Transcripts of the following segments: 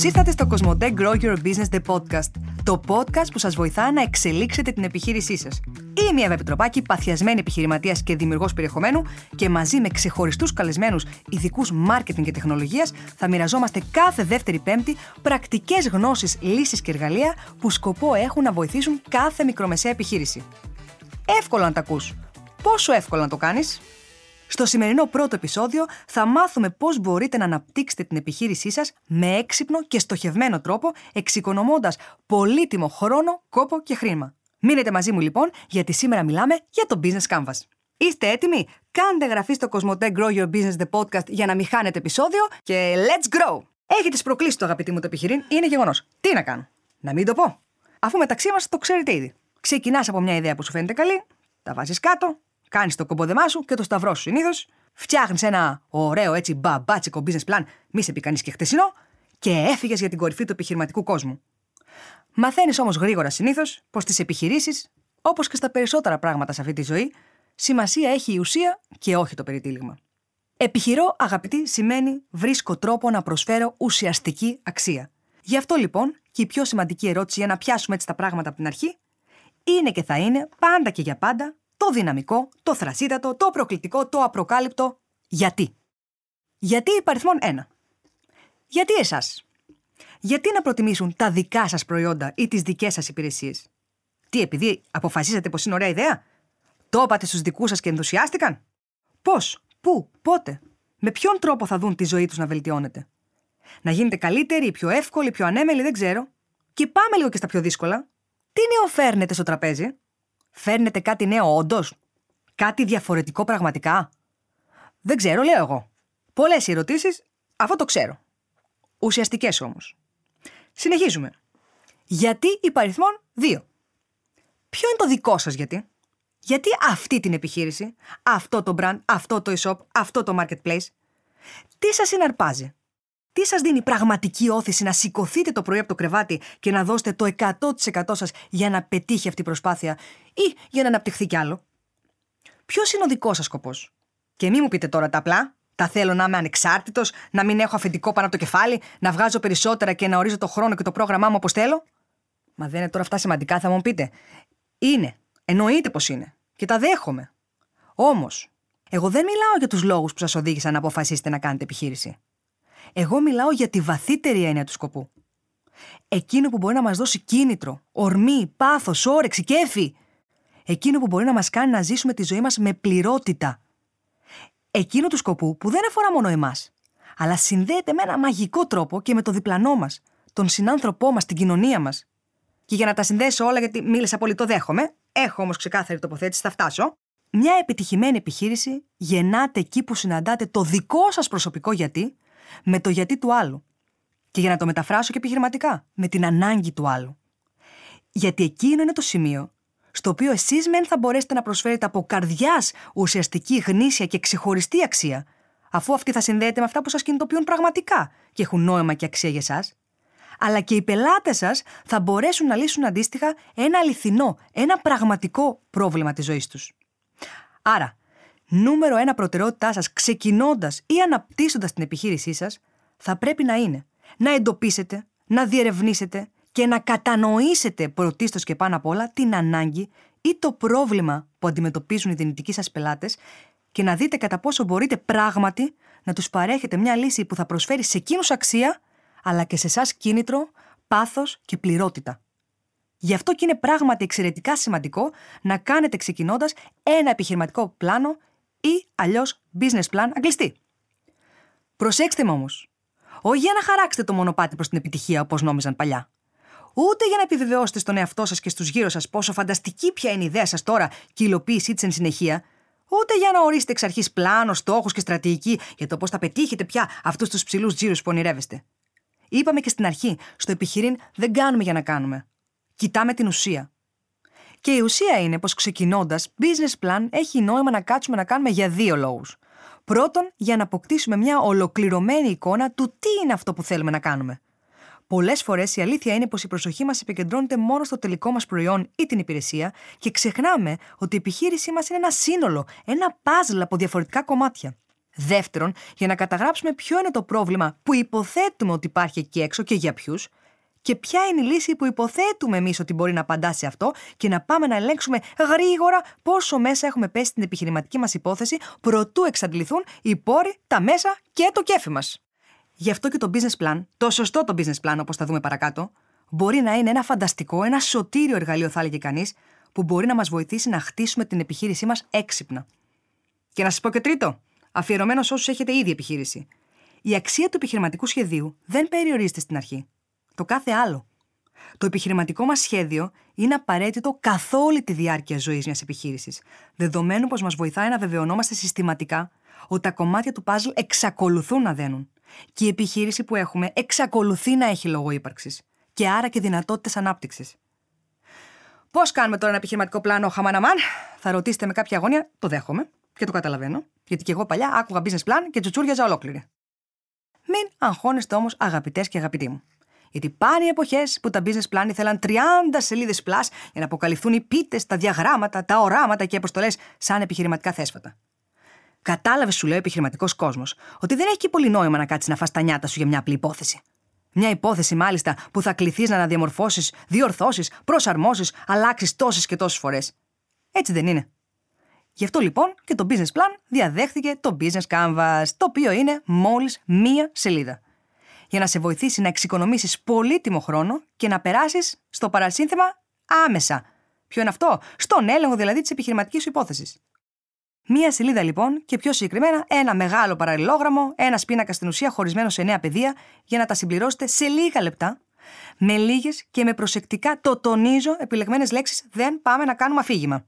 ήρθατε στο Cosmotech Grow Your Business The Podcast, το podcast που σας βοηθά να εξελίξετε την επιχείρησή σας. Είμαι μια Βεπιτροπάκη, παθιασμένη επιχειρηματίας και δημιουργός περιεχομένου και μαζί με ξεχωριστούς καλεσμένους ειδικούς marketing και τεχνολογίας θα μοιραζόμαστε κάθε δεύτερη Πέμπτη πρακτικές γνώσεις, λύσεις και εργαλεία που σκοπό έχουν να βοηθήσουν κάθε μικρομεσαία επιχείρηση. Εύκολο να τα ακούς. Πόσο εύκολο να το κάνεις, στο σημερινό πρώτο επεισόδιο θα μάθουμε πώς μπορείτε να αναπτύξετε την επιχείρησή σας με έξυπνο και στοχευμένο τρόπο, εξοικονομώντας πολύτιμο χρόνο, κόπο και χρήμα. Μείνετε μαζί μου λοιπόν, γιατί σήμερα μιλάμε για το Business Canvas. Είστε έτοιμοι; Κάντε γραφή στο Cosmotech Grow Your Business The Podcast για να μην χάνετε επεισόδιο και let's grow! Έχετε προκλήσεις το αγαπητή μου το επιχειρήν, είναι γεγονός. Τι να κάνω, να μην το πω. Αφού μεταξύ μας το ξέρετε ήδη. Ξεκινάς από μια ιδέα που σου φαίνεται καλή, τα βάζεις κάτω, κάνεις το κομποδεμά σου και το σταυρό σου συνήθως, φτιάχνεις ένα ωραίο έτσι μπαμπάτσικο business plan, μη σε πει κανεί και χτεσινό, και έφυγες για την κορυφή του επιχειρηματικού κόσμου. Μαθαίνεις όμως γρήγορα συνήθως πως στι επιχειρήσεις, όπως και στα περισσότερα πράγματα σε αυτή τη ζωή, σημασία έχει η ουσία και όχι το περιτύλιγμα. Επιχειρώ, αγαπητή, σημαίνει βρίσκω τρόπο να προσφέρω ουσιαστική αξία. Γι' αυτό λοιπόν και η πιο σημαντική ερώτηση για να πιάσουμε έτσι τα πράγματα από την αρχή είναι και θα είναι πάντα και για πάντα το δυναμικό, το θρασίτατο, το προκλητικό, το απροκάλυπτο. Γιατί; Γιατί υπαριθμόν ένα. Γιατί εσάς; Γιατί να προτιμήσουν τα δικά σας προϊόντα ή τις δικές σας υπηρεσίες; Τι, επειδή αποφασίσατε πως είναι ωραία ιδέα; Το είπατε στους δικούς σας και ενθουσιάστηκαν; Πώς, πού, πότε, με ποιον τρόπο θα δουν τη ζωή τους να βελτιώνεται; Να γίνετε καλύτεροι, πιο εύκολοι, πιο ανέμελοι, δεν ξέρω. Και πάμε λίγο και στα πιο δύσκολα. Τι νέο φέρνετε στο τραπέζι; Φέρνετε κάτι νέο όντως; Κάτι διαφορετικό πραγματικά; Δεν ξέρω, λέω εγώ. Πολλές ερωτήσεις, αυτό το ξέρω. Ουσιαστικές όμως. Συνεχίζουμε. Γιατί υπαριθμόν 2. Ποιο είναι το δικό σας γιατί; Γιατί αυτή την επιχείρηση, αυτό το brand, αυτό το e-shop, αυτό το marketplace. Τι σας συναρπάζει; Τι σας δίνει πραγματική όθηση να σηκωθείτε το πρωί από το κρεβάτι και να δώσετε το 100% σας για να πετύχει αυτή η προσπάθεια ή για να αναπτυχθεί κι άλλο; Ποιος είναι ο δικός σας σκοπός; Και μη μου πείτε τώρα τα απλά. Τα θέλω να είμαι ανεξάρτητος, να μην έχω αφεντικό πάνω από το κεφάλι, να βγάζω περισσότερα και να ορίζω το χρόνο και το πρόγραμμά μου όπως θέλω. Μα δεν είναι τώρα αυτά σημαντικά, θα μου πείτε. Είναι. Εννοείται πως είναι. Και τα δέχομαι. Όμως, εγώ δεν μιλάω για τους λόγους που σας οδήγησαν να αποφασίσετε να κάνετε επιχείρηση. Εγώ μιλάω για τη βαθύτερη έννοια του σκοπού. Εκείνο που μπορεί να μας δώσει κίνητρο, ορμή, πάθος, όρεξη, κέφι. Εκείνο που μπορεί να μας κάνει να ζήσουμε τη ζωή μας με πληρότητα. Εκείνο του σκοπού που δεν αφορά μόνο εμάς, αλλά συνδέεται με ένα μαγικό τρόπο και με το διπλανό μας, τον συνάνθρωπό μας, την κοινωνία μας. Και για να τα συνδέσω όλα, γιατί μίλησα πολύ, το δέχομαι, έχω όμως ξεκάθαρη τοποθέτηση, θα φτάσω. Μια επιτυχημένη επιχείρηση γεννάται εκεί που συναντάτε το δικό σας προσωπικό γιατί με το γιατί του άλλου. Και για να το μεταφράσω και επιχειρηματικά, με την ανάγκη του άλλου. Γιατί εκείνο είναι το σημείο στο οποίο εσείς μεν θα μπορέσετε να προσφέρετε από καρδιάς ουσιαστική, γνήσια και ξεχωριστή αξία, αφού αυτή θα συνδέεται με αυτά που σας κινητοποιούν πραγματικά και έχουν νόημα και αξία για εσά, αλλά και οι πελάτες σας θα μπορέσουν να λύσουν αντίστοιχα ένα αληθινό, ένα πραγματικό πρόβλημα της ζωής τους. Άρα, νούμερο ένα προτεραιότητά σας ξεκινώντας ή αναπτύσσοντας την επιχείρησή σας, θα πρέπει να είναι να εντοπίσετε, να διερευνήσετε και να κατανοήσετε πρωτίστως και πάνω απ' όλα την ανάγκη ή το πρόβλημα που αντιμετωπίζουν οι δυνητικοί σας πελάτες και να δείτε κατά πόσο μπορείτε πράγματι να τους παρέχετε μια λύση που θα προσφέρει σε εκείνους αξία, αλλά και σε εσάς κίνητρο, πάθος και πληρότητα. Γι' αυτό και είναι πράγματι εξαιρετικά σημαντικό να κάνετε ξεκινώντας ένα επιχειρηματικό πλάνο ή αλλιώς business plan αγγλιστή. Προσέξτε με όμως. Όχι για να χαράξετε το μονοπάτι προς την επιτυχία όπως νόμιζαν παλιά. Ούτε για να επιβεβαιώσετε στον εαυτό σας και στους γύρω σας πόσο φανταστική πια είναι η ιδέα σας τώρα και η υλοποίησή της εν συνεχεία, ούτε για να ορίσετε εξ αρχής πλάνο, στόχους και στρατηγική για το πώς θα πετύχετε πια αυτούς τους ψηλούς τζίρους που ονειρεύεστε. Είπαμε και στην αρχή, στο επιχειρήν δεν κάνουμε για να κάνουμε. Κοιτάμε την ουσία. Και η ουσία είναι πως ξεκινώντας, business plan έχει νόημα να κάτσουμε να κάνουμε για δύο λόγους. Πρώτον, για να αποκτήσουμε μια ολοκληρωμένη εικόνα του τι είναι αυτό που θέλουμε να κάνουμε. Πολλές φορές η αλήθεια είναι πως η προσοχή μας επικεντρώνεται μόνο στο τελικό μας προϊόν ή την υπηρεσία και ξεχνάμε ότι η επιχείρησή μας είναι ένα σύνολο, ένα παζλ από διαφορετικά κομμάτια. Δεύτερον, για να καταγράψουμε ποιο είναι το πρόβλημα που υποθέτουμε ότι υπάρχει εκεί έξω και για ποιους, και ποια είναι η λύση που υποθέτουμε εμείς ότι μπορεί να απαντά σε αυτό και να πάμε να ελέγξουμε γρήγορα πόσο μέσα έχουμε πέσει στην επιχειρηματική μας υπόθεση προτού εξαντληθούν οι πόροι, τα μέσα και το κέφι μας. Γι' αυτό και το business plan, το σωστό το business plan όπως θα δούμε παρακάτω, μπορεί να είναι ένα φανταστικό, ένα σωτήριο εργαλείο, θα έλεγε κανείς, που μπορεί να μας βοηθήσει να χτίσουμε την επιχείρησή μας έξυπνα. Και να σας πω και τρίτο, αφιερωμένο σε όσους έχετε ήδη επιχείρηση. Η αξία του επιχειρηματικού σχεδίου δεν περιορίζεται στην αρχή. Το κάθε άλλο. Το επιχειρηματικό μας σχέδιο είναι απαραίτητο καθ' όλη τη διάρκεια ζωής μιας επιχείρησης, δεδομένου πως μας βοηθάει να βεβαιωνόμαστε συστηματικά ότι τα κομμάτια του παζλ εξακολουθούν να δένουν και η επιχείρηση που έχουμε εξακολουθεί να έχει λόγο ύπαρξης και άρα και δυνατότητες ανάπτυξης. Πώς κάνουμε τώρα ένα επιχειρηματικό πλάνο χαμαναμάν, θα ρωτήσετε με κάποια αγώνια, το δέχομαι και το καταλαβαίνω, γιατί και εγώ παλιά άκουγα business plan και τσουτσούριαζα ολόκληρη. Μην αγχώνεστε όμως, αγαπητές και αγαπητοί μου. Γιατί πάνε οι εποχές που τα business plan ήθελαν 30 σελίδες plus για να αποκαλυφθούν οι πίτες, τα διαγράμματα, τα οράματα και αποστολές σαν επιχειρηματικά θέσφατα. Κατάλαβες, σου λέει ο επιχειρηματικός κόσμος, ότι δεν έχει και πολύ νόημα να κάτσεις να φας τα νιάτα σου για μια απλή υπόθεση. Μια υπόθεση, μάλιστα, που θα κληθείς να αναδιαμορφώσεις, διορθώσεις, προσαρμόσεις, αλλάξεις τόσες και τόσες φορές. Έτσι δεν είναι. Γι' αυτό λοιπόν και το business plan διαδέχθηκε το business canvas, το οποίο είναι μόλις μία σελίδα. Για να σε βοηθήσει να εξοικονομήσεις πολύτιμο χρόνο και να περάσεις στο παρασύνθεμα άμεσα. Ποιο είναι αυτό; Στον έλεγχο δηλαδή της επιχειρηματικής σου υπόθεσης. Μία σελίδα λοιπόν και πιο συγκεκριμένα ένα μεγάλο παραλληλόγραμμο, ένα πίνακα στην ουσία χωρισμένο σε νέα πεδία για να τα συμπληρώσετε σε λίγα λεπτά, με λίγες και με προσεκτικά, το τονίζω, επιλεγμένες λέξεις, δεν πάμε να κάνουμε αφήγημα.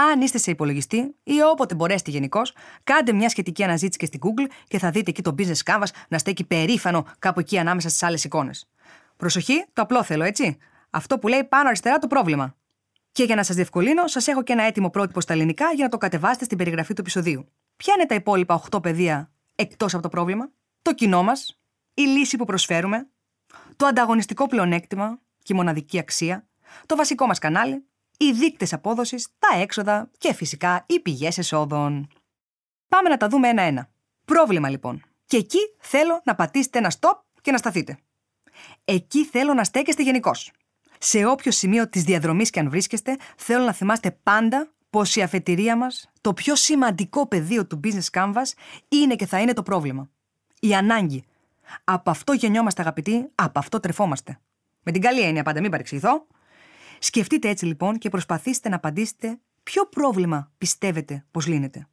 Αν είστε σε υπολογιστή ή όποτε μπορέσετε γενικώς, κάντε μια σχετική αναζήτηση και στην Google και θα δείτε εκεί το business canvas να στέκει περήφανο κάπου εκεί ανάμεσα στις άλλες εικόνες. Προσοχή, το απλό θέλω, έτσι. Αυτό που λέει πάνω αριστερά το πρόβλημα. Και για να σας διευκολύνω, σας έχω και ένα έτοιμο πρότυπο στα ελληνικά για να το κατεβάσετε στην περιγραφή του επεισοδίου. Ποια είναι τα υπόλοιπα 8 πεδία εκτός από το πρόβλημα, το κοινό μας, η λύση που προσφέρουμε, το ανταγωνιστικό πλεονέκτημα και η μοναδική αξία, το βασικό μας κανάλι, οι δείκτες απόδοσης, τα έξοδα και φυσικά οι πηγές εσόδων. Πάμε να τα δούμε ένα-ένα. Πρόβλημα λοιπόν. Και εκεί θέλω να πατήσετε ένα stop και να σταθείτε. Εκεί θέλω να στέκεστε γενικώς. Σε όποιο σημείο της διαδρομής και αν βρίσκεστε, θέλω να θυμάστε πάντα πως η αφετηρία μας, το πιο σημαντικό πεδίο του business canvas, είναι και θα είναι το πρόβλημα. Η ανάγκη. Από αυτό γεννιόμαστε, αγαπητοί, από αυτό τρεφόμαστε. Με την καλή έννοια πάντα, μην παρεξηγηθώ. Σκεφτείτε έτσι λοιπόν και προσπαθήστε να απαντήσετε ποιο πρόβλημα πιστεύετε πως λύνεται.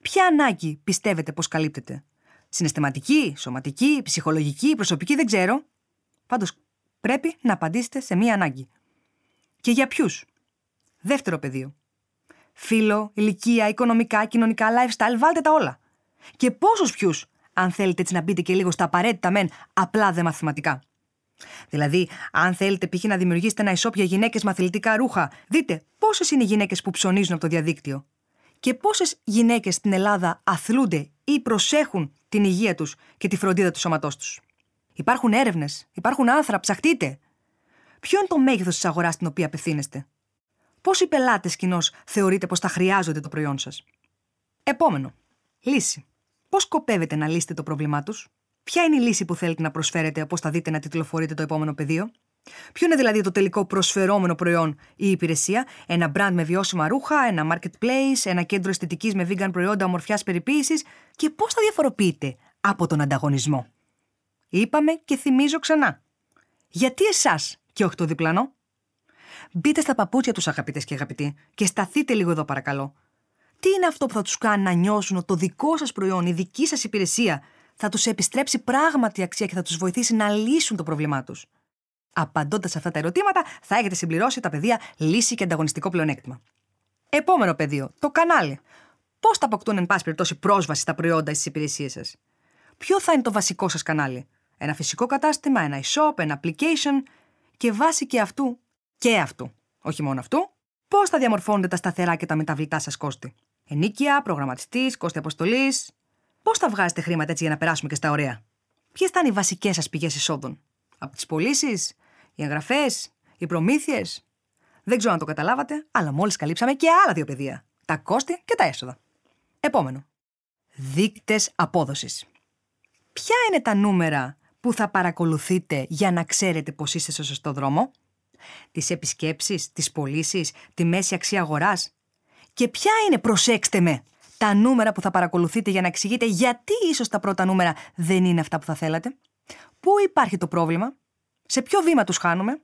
Ποια ανάγκη πιστεύετε πως καλύπτεται. Συναισθηματική, σωματική, ψυχολογική, προσωπική, δεν ξέρω. Πάντως πρέπει να απαντήσετε σε μία ανάγκη. Και για ποιους; Δεύτερο πεδίο. Φίλο, ηλικία, οικονομικά, κοινωνικά, lifestyle, βάλτε τα όλα. Και πόσους ποιους, αν θέλετε έτσι να μπείτε και λίγο στα απαραίτητα μεν, απλά δε μαθηματικά. Δηλαδή, αν θέλετε π.χ. να δημιουργήσετε ένα ισόπια γυναίκες με αθλητικά ρούχα, δείτε πόσες είναι οι γυναίκες που ψωνίζουν από το διαδίκτυο. Και πόσες γυναίκες στην Ελλάδα αθλούνται ή προσέχουν την υγεία τους και τη φροντίδα του σώματός τους. Υπάρχουν έρευνες, υπάρχουν άθρα, ψαχτείτε. Ποιο είναι το μέγεθος της αγοράς στην οποία απευθύνεστε; Πόσοι πελάτες κοινώς θεωρείτε πως θα χρειάζονται το προϊόν σας; Επόμενο. Λύση. Πώς σκοπεύετε να λύσετε το πρόβλημά τους, Ποια είναι η λύση που θέλετε να προσφέρετε, όπως θα δείτε να τιτλοφορείτε το επόμενο πεδίο; Ποιο είναι δηλαδή το τελικό προσφερόμενο προϊόν ή υπηρεσία, ένα brand με βιώσιμα ρούχα, ένα marketplace, ένα κέντρο αισθητικής με vegan προϊόντα ομορφιάς περιποίησης; Και πώς θα διαφοροποιείτε από τον ανταγωνισμό; Είπαμε και θυμίζω ξανά. Γιατί εσάς και όχι το διπλανό; Μπείτε στα παπούτσια τους, αγαπητές και αγαπητοί, και σταθείτε λίγο εδώ, παρακαλώ. Τι είναι αυτό που θα τους κάνει να νιώσουν ότι το δικό σας προϊόν, η δική σας υπηρεσία θα τους επιστρέψει πράγματι αξία και θα τους βοηθήσει να λύσουν το πρόβλημά τους. Απαντώντας σε αυτά τα ερωτήματα, θα έχετε συμπληρώσει τα πεδία λύση και ανταγωνιστικό πλεονέκτημα. Επόμενο πεδίο, το κανάλι. Πώς θα αποκτούν, εν πάση περιπτώσει, πρόσβαση στα προϊόντα ή στις υπηρεσίες σας; Ποιο θα είναι το βασικό σας κανάλι, Ένα φυσικό κατάστημα, ένα e-shop, ένα application; Και βάσει και αυτού και αυτού, όχι μόνο αυτού, πώς θα διαμορφώνετε τα σταθερά και τα μεταβλητά σας κόστη; Ενίκεια, προγραμματιστής, κόστη αποστολής, Πώς θα βγάζετε χρήματα έτσι για να περάσουμε και στα ωραία; Ποιες θα είναι οι βασικές σας πηγές εισόδων. Από τις πωλήσεις, οι εγγραφές, οι προμήθειες; Δεν ξέρω αν το καταλάβατε, αλλά μόλις καλύψαμε και άλλα δύο πεδία. Τα κόστη και τα έσοδα. Επόμενο. Δείκτες απόδοσης. Ποια είναι τα νούμερα που θα παρακολουθείτε για να ξέρετε πως είστε στο σωστό δρόμο; Τις επισκέψεις, τις πωλήσεις, τη μέση αξία αγοράς; Και ποια είναι, προσέξτε με, τα νούμερα που θα παρακολουθείτε για να εξηγείτε γιατί ίσως τα πρώτα νούμερα δεν είναι αυτά που θα θέλατε. Πού υπάρχει το πρόβλημα, σε ποιο βήμα τους χάνουμε.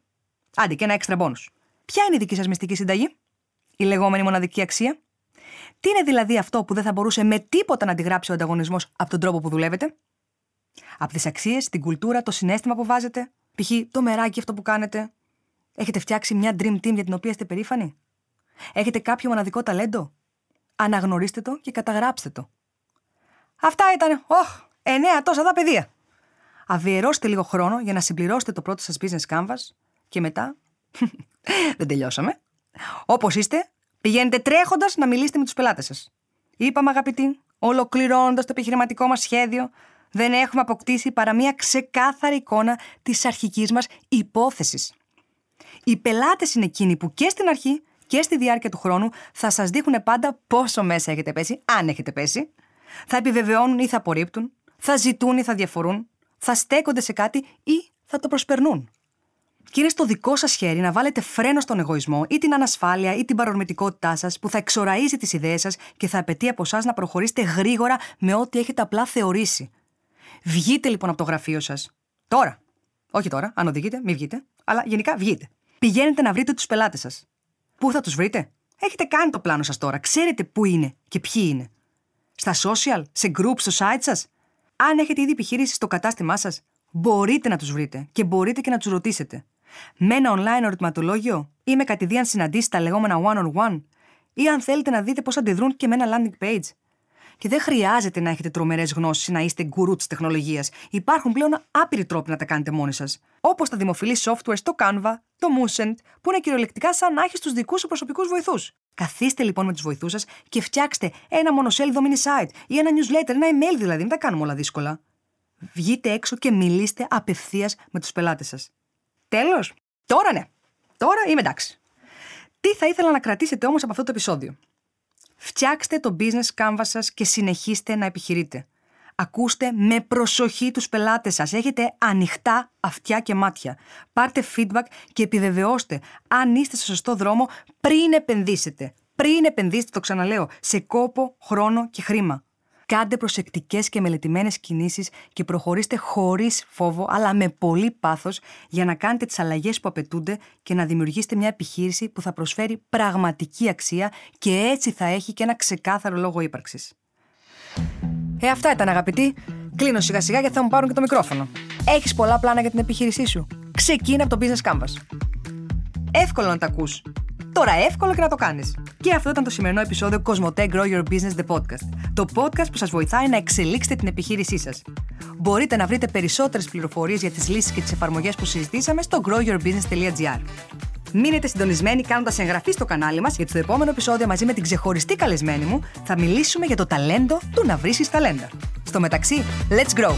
Άντε και ένα έξτρα μπόνους. Ποια είναι η δική σας μυστική συνταγή, η λεγόμενη μοναδική αξία. Τι είναι δηλαδή αυτό που δεν θα μπορούσε με τίποτα να αντιγράψει ο ανταγωνισμός από τον τρόπο που δουλεύετε. Από τις αξίες, την κουλτούρα, το συνέστημα που βάζετε. Π.χ. το μεράκι αυτό που κάνετε. Έχετε φτιάξει μια dream team για την οποία είστε περήφανοι. Έχετε κάποιο μοναδικό ταλέντο. Αναγνωρίστε το και καταγράψτε το. Αυτά ήταν. Όχ, εννέα τόσα τα παιδεία. Αφιερώστε λίγο χρόνο για να συμπληρώσετε το πρώτο σας business canvas και μετά. Δεν τελειώσαμε. Όπως είστε, πηγαίνετε τρέχοντας να μιλήσετε με τους πελάτες σας. Είπαμε, αγαπητοί, ολοκληρώνοντας το επιχειρηματικό μας σχέδιο, δεν έχουμε αποκτήσει παρά μια ξεκάθαρη εικόνα της αρχικής μας υπόθεσης. Οι πελάτες είναι εκείνοι που και στην αρχή και στη διάρκεια του χρόνου θα σας δείχνουν πάντα πόσο μέσα έχετε πέσει, αν έχετε πέσει. Θα επιβεβαιώνουν ή θα απορρίπτουν, θα ζητούν ή θα διαφορούν, θα στέκονται σε κάτι ή θα το προσπερνούν. Και είναι στο δικό σας χέρι να βάλετε φρένο στον εγωισμό ή την ανασφάλεια ή την παρορμητικότητά σας που θα εξοραίζει τις ιδέες σας και θα απαιτεί από εσάς να προχωρήσετε γρήγορα με ό,τι έχετε απλά θεωρήσει. Βγείτε λοιπόν από το γραφείο σας. Τώρα. Όχι τώρα, αν οδηγείτε, μην βγείτε, αλλά γενικά βγείτε. Πηγαίνετε να βρείτε τους πελάτες σας. Πού θα τους βρείτε; Έχετε κάνει το πλάνο σας τώρα. Ξέρετε πού είναι και ποιοι είναι. Στα social, σε groups, στο site σας. Αν έχετε ήδη επιχείρηση στο κατάστημά σας, μπορείτε να τους βρείτε και μπορείτε και να τους ρωτήσετε. Με ένα online ερωτηματολόγιο ή με κατηδίαν συναντήσεις τα λεγόμενα one-on-one, ή αν θέλετε να δείτε πώς αντιδρούν και με ένα landing page. Και δεν χρειάζεται να έχετε τρομερές γνώσεις ή να είστε γκουρού της τεχνολογίας. Υπάρχουν πλέον άπειροι τρόποι να τα κάνετε μόνοι σας. Όπως τα δημοφιλή software στο Canva, το Moosent, που είναι κυριολεκτικά σαν να έχεις τους δικούς σου προσωπικούς βοηθούς. Καθίστε λοιπόν με τους βοηθούς σας και φτιάξτε ένα μονοσέλιδο mini site ή ένα newsletter, ένα email δηλαδή, μην τα κάνουμε όλα δύσκολα. Βγείτε έξω και μιλήστε απευθείας με τους πελάτες σας. Τέλος, τώρα ναι. Τώρα είμαι εντάξει. Τι θα ήθελα να κρατήσετε όμως από αυτό το επεισόδιο; Φτιάξτε το business canvas σας και συνεχίστε να επιχειρείτε. Ακούστε με προσοχή τους πελάτες σας. Έχετε ανοιχτά αυτιά και μάτια. Πάρτε feedback και επιβεβαιώστε αν είστε στο σωστό δρόμο πριν επενδύσετε. Πριν επενδύσετε, το ξαναλέω, σε κόπο, χρόνο και χρήμα. Κάντε προσεκτικές και μελετημένες κινήσεις και προχωρήστε χωρίς φόβο, αλλά με πολύ πάθος, για να κάνετε τις αλλαγές που απαιτούνται και να δημιουργήσετε μια επιχείρηση που θα προσφέρει πραγματική αξία και έτσι θα έχει και ένα ξεκάθαρο λόγο ύπαρξης. Ε, αυτά ήταν αγαπητοί. Κλείνω σιγά σιγά γιατί θα μου πάρουν και το μικρόφωνο. Έχεις πολλά πλάνα για την επιχείρησή σου; Ξεκίνα από το business canvas. Εύκολο να τα ακούς. Τώρα εύκολο και να το κάνεις. Και αυτό ήταν το σημερινό επεισόδιο Cosmote Grow Your Business The Podcast. Το podcast που σας βοηθάει να εξελίξετε την επιχείρησή σας. Μπορείτε να βρείτε περισσότερες πληροφορίες για τις λύσεις και τις εφαρμογές που συζητήσαμε στο growyourbusiness.gr. Μείνετε συντονισμένοι κάνοντας εγγραφή στο κανάλι μας, γιατί στο επόμενο επεισόδιο μαζί με την ξεχωριστή καλεσμένη μου θα μιλήσουμε για το ταλέντο του να βρει ταλέντα. Στο μεταξύ, let's grow!